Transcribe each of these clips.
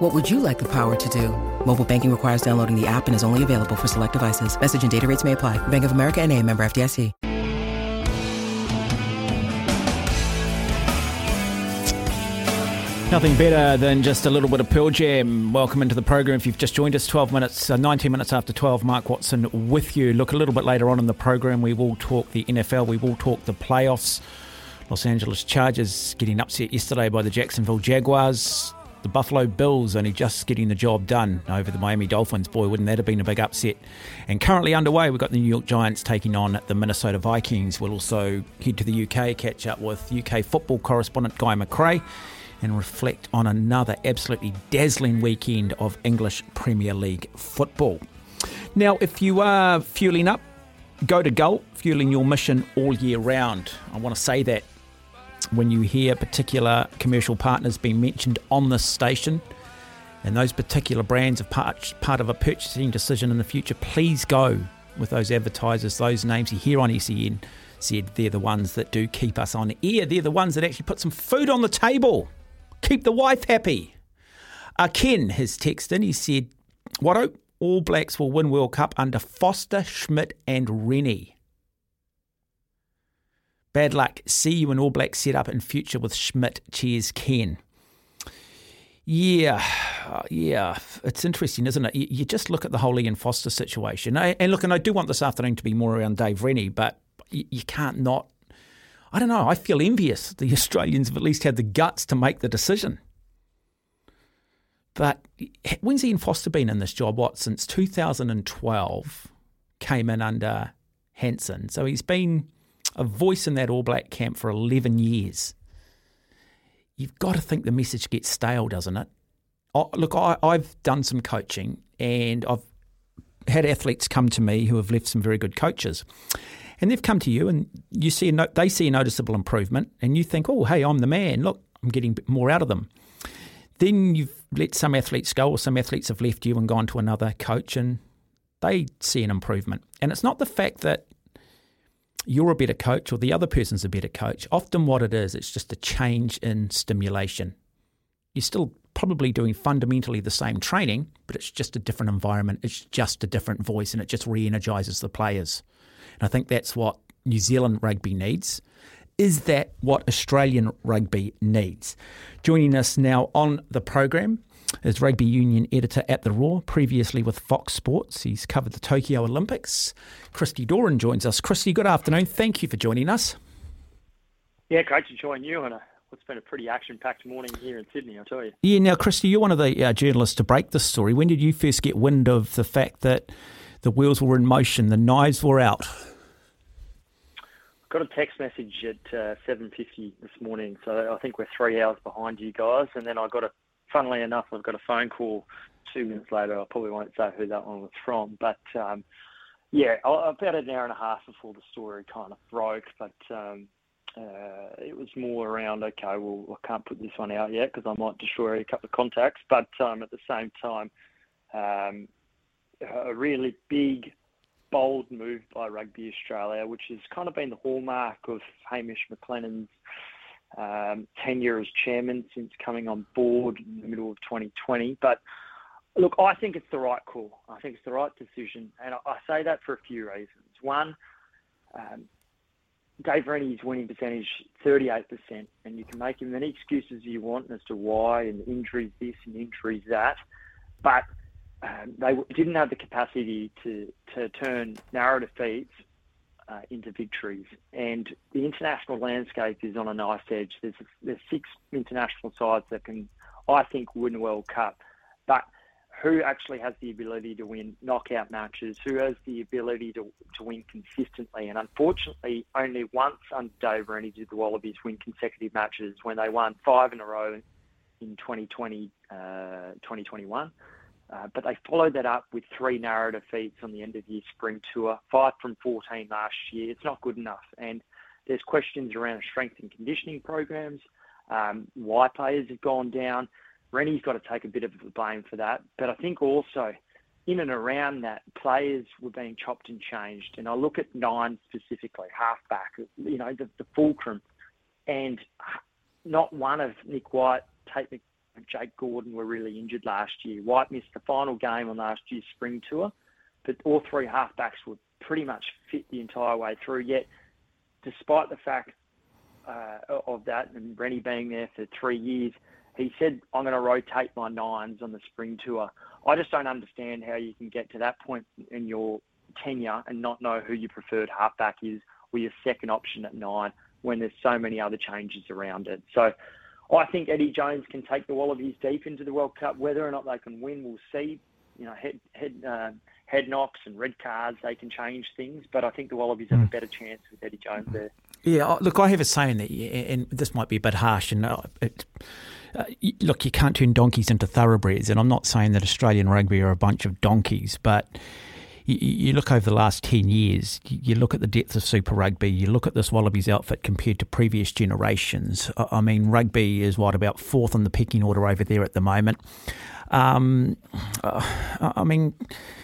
What would you like the power to do? Mobile banking requires downloading the app and is only available for select devices. Message and data rates may apply. Bank of America and a member FDIC. Nothing better than just a little bit of Pearl Jam. Welcome into the program. If you've just joined us, 12 minutes, uh, 19 minutes after 12, Mark Watson with you. Look, a little bit later on in the program, we will talk the NFL, we will talk the playoffs. Los Angeles Chargers getting upset yesterday by the Jacksonville Jaguars. The Buffalo Bills only just getting the job done over the Miami Dolphins. Boy, wouldn't that have been a big upset? And currently underway, we've got the New York Giants taking on the Minnesota Vikings. We'll also head to the UK, catch up with UK football correspondent Guy McRae and reflect on another absolutely dazzling weekend of English Premier League football. Now, if you are fueling up, go to Gulp, fueling your mission all year round. I want to say that when you hear particular commercial partners being mentioned on this station and those particular brands are part, part of a purchasing decision in the future, please go with those advertisers, those names you hear on SEN said they're the ones that do keep us on air. They're the ones that actually put some food on the table. Keep the wife happy. Uh, Ken has texted. He said, What All Blacks will win World Cup under Foster, Schmidt, and Rennie. Bad luck. See you in All Black set up in future with Schmidt. Cheers, Ken. Yeah, yeah, it's interesting, isn't it? You, just look at the whole Ian Foster situation. And look, and I do want this afternoon to be more around Dave Rennie, but you can't not I don't know. I feel envious. The Australians have at least had the guts to make the decision. But when's Ian Foster been in this job? What, since 2012? Came in under Hansen. So he's been a voice in that All Black camp for 11 years. You've got to think the message gets stale, doesn't it? Look, I, I've done some coaching and I've had athletes come to me who have left some very good coaches and they've come to you and you see no, they see a noticeable improvement and you think, oh, hey, I'm the man. Look, I'm getting more out of them. Then you've let some athletes go or some athletes have left you and gone to another coach and they see an improvement. And it's not the fact that you're a better coach or the other person's a better coach. Often what it is, it's just a change in stimulation. You're still probably doing fundamentally the same training, but it's just a different environment. It's just a different voice and it just re energizes the players. And I think that's what New Zealand rugby needs. Is that what Australian rugby needs? Joining us now on the program is rugby union editor at The Roar, previously with Fox Sports. He's covered the Tokyo Olympics. Christy Doran joins us. Christy, good afternoon. Thank you for joining us. Yeah, great to join you on a what's been a pretty action-packed morning here in Sydney, I'll tell you. Yeah, now, Christy, you're one of the uh, journalists to break this story. When did you first get wind of the fact that the wheels were in motion, the knives were out? got a text message at uh, 7.50 this morning, so I think we're three hours behind you guys. And then I got a, funnily enough, I've got a phone call two minutes later. I probably won't say who that one was from, but um, yeah, about an hour and a half before the story kind of broke, but um, uh, it was more around, okay, well, I can't put this one out yet because I might destroy a couple of contacts, but um, at the same time, um, a really big bold move by Rugby Australia, which has kind of been the hallmark of Hamish McLennan's um, tenure as chairman since coming on board in the middle of 2020. But look, I think it's the right call. I think it's the right decision, and I, I say that for a few reasons. One, um, Dave Rennie's winning percentage 38%, and you can make him any excuses you want as to why and injuries this and injuries that, but um, they didn't have the capacity to, to turn narrow defeats uh, into victories. And the international landscape is on a nice edge. There's, there's six international sides that can, I think, win World Cup. But who actually has the ability to win knockout matches? Who has the ability to, to win consistently? And unfortunately, only once under Dave Rennie did the Wallabies win consecutive matches when they won five in a row in 2020, uh, 2021. Uh, but they followed that up with three narrow defeats on the end of year spring tour, five from 14 last year. It's not good enough. And there's questions around strength and conditioning programs, um, why players have gone down. Rennie's got to take a bit of the blame for that. But I think also in and around that, players were being chopped and changed. And I look at nine specifically, halfback, you know, the, the fulcrum, and not one of Nick White, Tate Jake Gordon were really injured last year. White missed the final game on last year's spring tour, but all three halfbacks were pretty much fit the entire way through. Yet, despite the fact uh, of that, and Rennie being there for three years, he said, I'm going to rotate my nines on the spring tour. I just don't understand how you can get to that point in your tenure and not know who your preferred halfback is or your second option at nine when there's so many other changes around it. So I think Eddie Jones can take the Wallabies deep into the World Cup. Whether or not they can win, we'll see. You know, head head uh, head knocks and red cards, they can change things. But I think the Wallabies have a hmm. better chance with Eddie Jones there. Yeah, look, I have a saying that, and this might be a bit harsh, and uh, it, uh, look, you can't turn donkeys into thoroughbreds, and I'm not saying that Australian rugby are a bunch of donkeys, but you, you, look over the last 10 years, you look at the depth of Super Rugby, you look at this Wallabies outfit compared to previous generations. I mean, rugby is what, about fourth in the pecking order over there at the moment. Um, uh, I mean,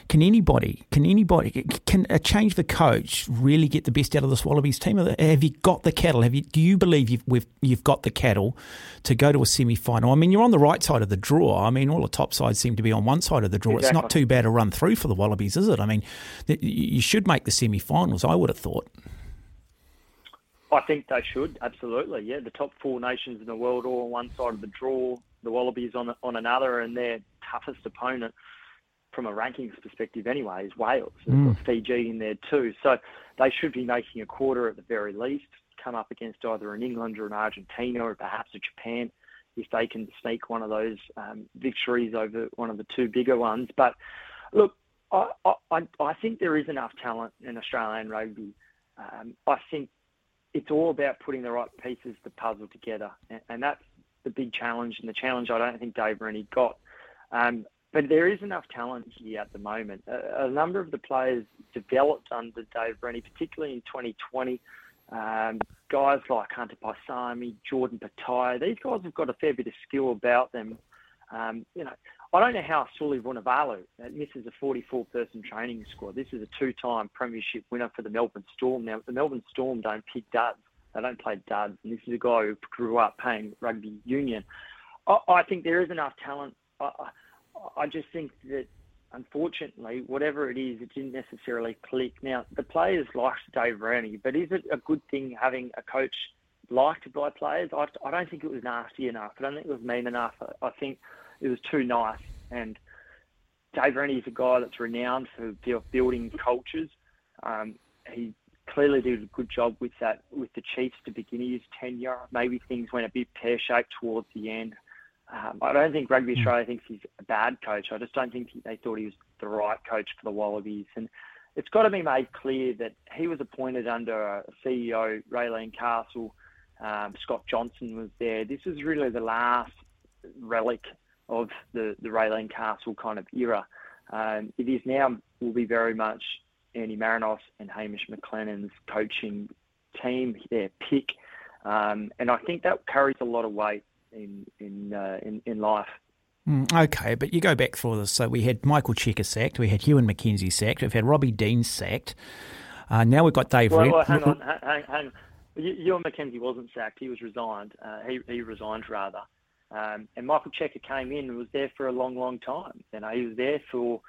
can anybody, can anybody, can a change the coach really get the best out of the Wallabies team? Have you got the cattle? Have you? Do you believe you've you've got the cattle to go to a semi final? I mean, you're on the right side of the draw. I mean, all the top sides seem to be on one side of the draw. Exactly. It's not too bad a run through for the Wallabies, is it? I mean, you should make the semi finals. I would have thought. I think they should absolutely. Yeah, the top four nations in the world all on one side of the draw the Wallabies on on another, and their toughest opponent from a rankings perspective anyway is Wales. Mm. got Fiji in there too, so they should be making a quarter at the very least. Come up against either an England or an Argentina or perhaps a Japan if they can sneak one of those um, victories over one of the two bigger ones. But look, I, I, I think there is enough talent in Australian rugby. Um, I think it's all about putting the right pieces of the puzzle together, and, and that's the big challenge and the challenge I don't think Dave Rennie got. Um, but there is enough talent here at the moment. A, a, number of the players developed under Dave Rennie, particularly in 2020. Um, guys like Hunter Paisami, Jordan Petaia, these guys have got a fair bit of skill about them. Um, you know, I don't know how Suli Vunivalu, misses a 44-person training squad. This is a two-time premiership winner for the Melbourne Storm. Now, the Melbourne Storm don't pick duds. They don't play duds. And this is a guy who grew up playing rugby union. I, I think there is enough talent. I, I just think that unfortunately, whatever it is, it didn't necessarily click. Now, the players liked Dave Rennie, but is it a good thing having a coach liked by players? I, I don't think it was nasty enough. I don't think it was mean enough. I, I think it was too nice. And Dave Rennie is a guy that's renowned for building cultures. Um, he clearly did a good job with that with the Chiefs to begin his tenure. Maybe things went a bit pear shaped towards the end. Um, I don't think Rugby hmm. Australia thinks he's a bad coach. I just don't think they thought he was the right coach for the Wallabies. And it's got to be made clear that he was appointed under a CEO, Raelene Castle. Um, Scott Johnson was there. This is really the last relic of the, the Raelene Castle kind of era. Um, it is now will be very much Andy Marinos and Hamish McLennan's coaching team, their pick, um, and I think that carries a lot of weight in in uh, in, in, life. Mm, okay, but you go back for this. So we had Michael Cheika sacked, we had Ewen McKenzie sacked, we've had Robbie Deans sacked. Uh, now we've got Dave. Well, Red- well hang on, hang, hang. McKenzie wasn't sacked; he was resigned. Uh, he he resigned rather. Um, and Michael Cheika came in and was there for a long, long time. You know, he was there for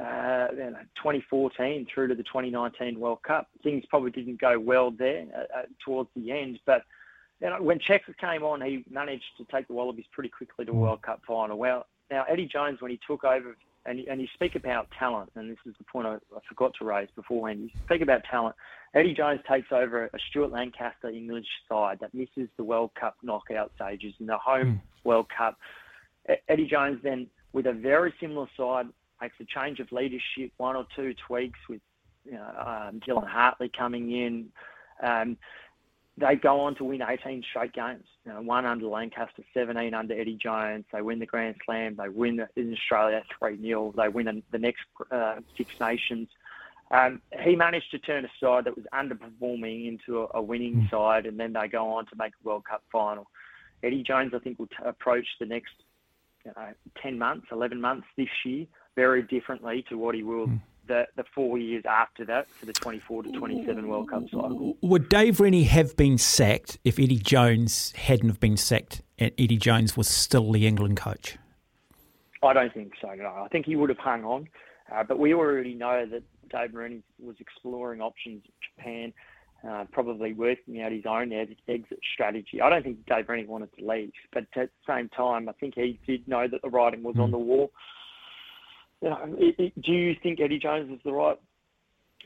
uh, 2014 through to the 2019 World Cup. Things probably didn't go well there uh, uh, towards the end, but you know, when Cheika came on, he managed to take the Wallabies pretty quickly to a World Cup final. Well, now Eddie Jones, when he took over, and, and you speak about talent, and this is the point I, I forgot to raise beforehand. You speak about talent. Eddie Jones takes over a Stuart Lancaster English side that misses the World Cup knockout stages in the home mm. World Cup. Eddie Jones then, with a very similar side, makes a change of leadership, one or two tweaks with you know, um, Dylan Hartley coming in. Um, they go on to win 18 straight games. You know, one under Lancaster, 17 under Eddie Jones. They win the Grand Slam. They win in Australia 3 0. They win the next uh, Six Nations. Um, he managed to turn a side that was underperforming into a, a winning mm. side, and then they go on to make a World Cup final. Eddie Jones, I think, will t- approach the next you know, 10 months, 11 months this year very differently to what he will mm the, the four years after that for the 24 to 27 World Cup cycle. Would Dave Rennie have been sacked if Eddie Jones hadn't have been sacked and Eddie Jones was still the England coach? I don't think so, no. I think he would have hung on. Uh, but we already know that Dave Rennie was exploring options in Japan, uh, probably working out his own exit strategy. I don't think Dave Rennie wanted to leave, but at the same time, I think he did know that the writing was on the wall you know, it, it, do you think Eddie Jones is the right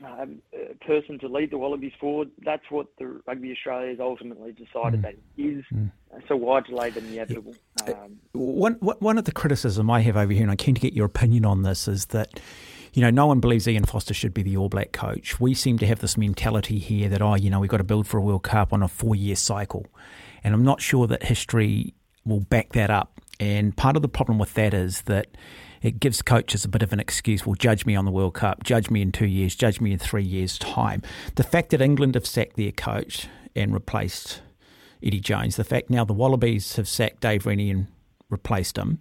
um, uh, person to lead the Wallabies forward? That's what the Rugby Australia has ultimately decided mm. that he is. Mm. So why delay the inevitable? Um, one, one of the criticism I have over here, and I'm keen to get your opinion on this, is that you know, no one believes Ian Foster should be the All Black coach. We seem to have this mentality here that, oh, you know, we've got to build for a World Cup on a four year cycle. And I'm not sure that history will back that up. And part of the problem with that is that it gives coaches a bit of an excuse. Well, judge me on the World Cup, judge me in two years, judge me in three years' time. The fact that England have sacked their coach and replaced Eddie Jones, the fact now the Wallabies have sacked Dave Rennie and replaced him,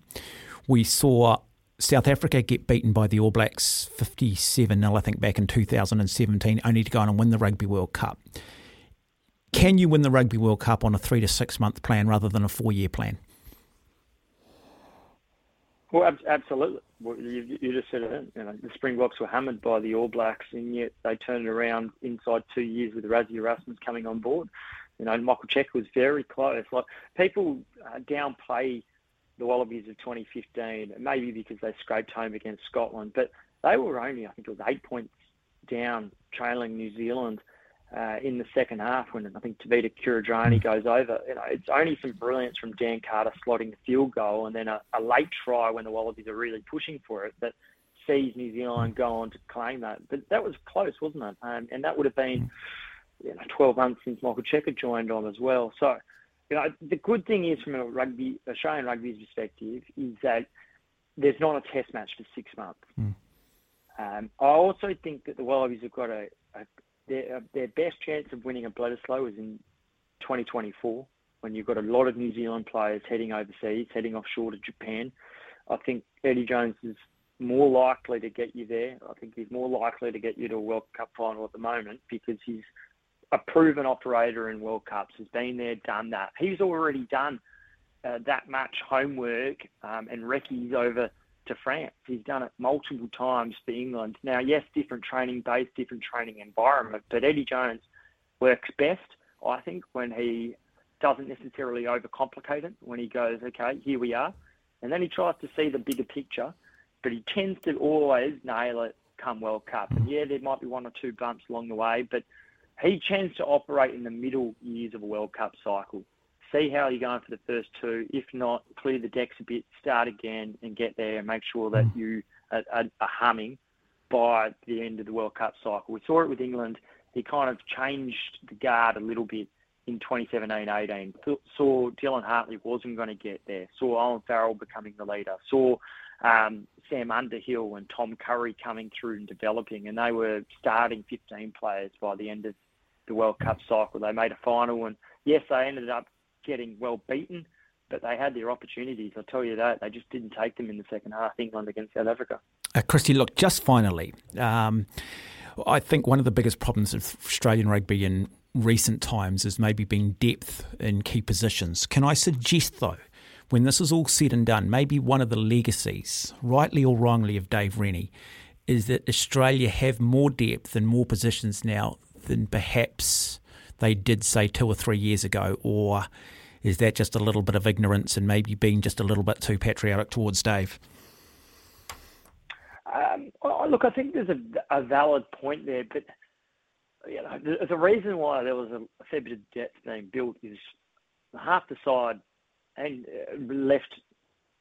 we saw South Africa get beaten by the All Blacks 57 0, I think, back in 2017, only to go on and win the Rugby World Cup. Can you win the Rugby World Cup on a three to six month plan rather than a four year plan? Well, absolutely. Well, you, you, just said it. You know, the Springboks were hammered by the All Blacks, and yet they turned it around inside two years with Rassie Erasmus coming on board. You know, Michael Cheika was very close. Like people uh, downplay the Wallabies of 2015, maybe because they scraped home against Scotland, but they were only, I think, it was eight points down, trailing New Zealand uh, in the second half when I think Tevita Kuridrani goes over. You know, it's only some brilliance from Dan Carter slotting the field goal and then a, a late try when the Wallabies are really pushing for it that sees New Zealand go on to claim that. But that was close, wasn't it? Um, and that would have been you know, 12 months since Michael Cheika joined on as well. So, you know, the good thing is from a rugby Australian rugby's perspective is that there's not a test match for six months. Mm. Um, I also think that the Wallabies have got a, a, their, uh, their best chance of winning a Bledisloe is in 2024 when you've got a lot of New Zealand players heading overseas, heading offshore to Japan. I think Eddie Jones is more likely to get you there. I think he's more likely to get you to a World Cup final at the moment because he's a proven operator in World Cups, He's been there, done that. He's already done uh, that much homework um, and recce's over – to France. He's done it multiple times for England. Now, yes, different training base, different training environment, but Eddie Jones works best, I think, when he doesn't necessarily overcomplicate it, when he goes, okay, here we are. And then he tries to see the bigger picture, but he tends to always nail it come World Cup. And yeah, there might be one or two bumps along the way, but he tends to operate in the middle years of a World Cup cycle see how you're going for the first two. If not, clear the decks a bit, start again, and get there and make sure that mm. you are, are, are humming by the end of the World Cup cycle. We saw it with England. He kind of changed the guard a little bit in 2017-18. Saw Dylan Hartley wasn't going to get there. Saw Owen Farrell becoming the leader. Saw um, Sam Underhill and Tom Curry coming through and developing, and they were starting 15 players by the end of the World Cup cycle. They made a final, and yes, they ended up getting well beaten, but they had their opportunities. I'll tell you that. They just didn't take them in the second half, England against South Africa. Uh, Christy, look, just finally, um, I think one of the biggest problems of Australian rugby in recent times has maybe been depth in key positions. Can I suggest, though, when this is all said and done, maybe one of the legacies, rightly or wrongly, of Dave Rennie is that Australia have more depth and more positions now than perhaps they did say two or three years ago, or is that just a little bit of ignorance and maybe being just a little bit too patriotic towards Dave? Um, look, I think there's a, a, valid point there, but you know, the, the reason why there was a, a fair bit of debt being built is half the side and uh, left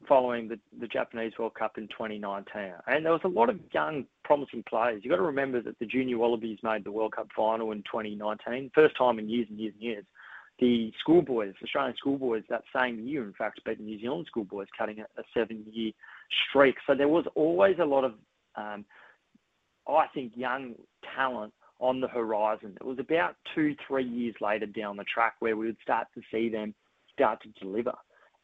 following the, the Japanese World Cup in 2019. And there was a lot of young, promising players. You've got to remember that the junior Wallabies made the World Cup final in 2019, first time in years and years and years. The schoolboys, Australian schoolboys, that same year, in fact, beat the New Zealand schoolboys, cutting a, a seven year streak. So there was always a lot of, um, I think, young talent on the horizon. It was about two, three years later down the track where we would start to see them start to deliver.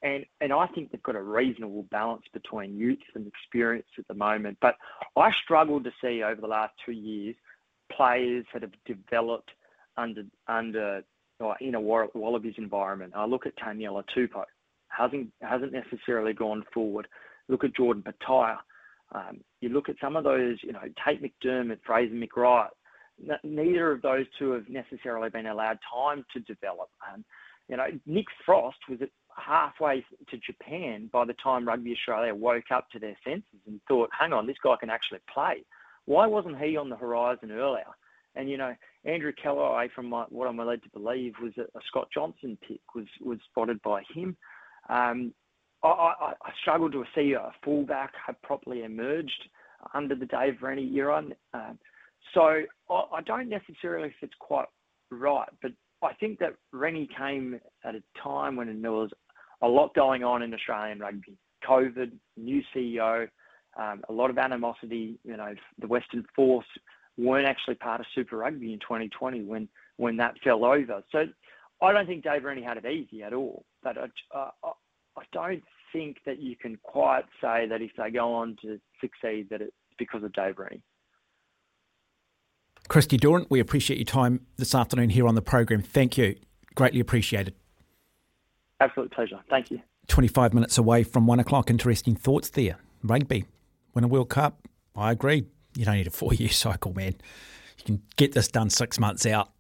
And and I think they've got a reasonable balance between youth and experience at the moment. But I struggle to see over the last two years players that have developed under under or in a Wallabies environment. I look at Taniela Tupou, hasn't hasn't necessarily gone forward. Look at Jordan Petaia. Um, you look at some of those, you know, Tate McDermott, Fraser McReight. neither of those two have necessarily been allowed time to develop. Um, you know, Nick Frost was at halfway to Japan by the time Rugby Australia woke up to their senses and thought, hang on, this guy can actually play. Why wasn't he on the horizon earlier? And you know, Andrew Kellaway, from my, what I'm led to believe, was a, a, Scott Johnson pick, was was spotted by him. Um, I, I, I struggled to see a fullback have properly emerged under the Dave Rennie era. Um, so I, I don't necessarily think it's quite right, but I think that Rennie came at a time when there was a lot going on in Australian rugby. COVID, new CEO, um, a lot of animosity. You know, the Western Force weren't actually part of Super Rugby in 2020 when when that fell over. So I don't think Dave Rennie had it easy at all. But I, uh, I don't think that you can quite say that if they go on to succeed, that it's because of Dave Rennie. Christy Doran, we appreciate your time this afternoon here on the program. Thank you. Greatly appreciated. Absolute pleasure. Thank you. 25 minutes away from one o'clock. Interesting thoughts there. Rugby, win a World Cup. I agree. You don't need a four year cycle, man. You can get this done six months out.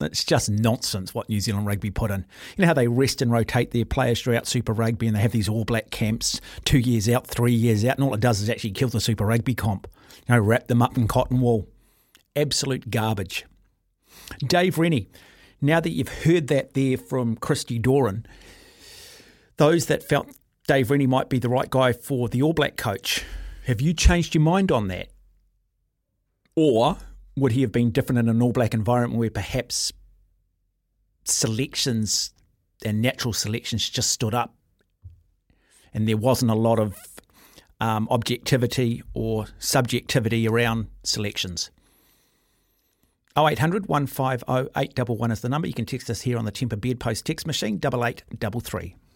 It's just nonsense what New Zealand rugby put in. You know how they rest and rotate their players throughout Super Rugby and they have these all black camps, two years out, three years out, and all it does is actually kill the Super Rugby comp. You know, wrap them up in cotton wool. Absolute garbage. Dave Rennie, now that you've heard that there from Christy Doran, those that felt Dave Rennie might be the right guy for the All Black coach, have you changed your mind on that? Or would he have been different in an All Black environment where perhaps selections and natural selections just stood up and there wasn't a lot of um, objectivity or subjectivity around selections? 0800 150 811 is the number. You can text us here on the Temper Bedpost text machine, 8833.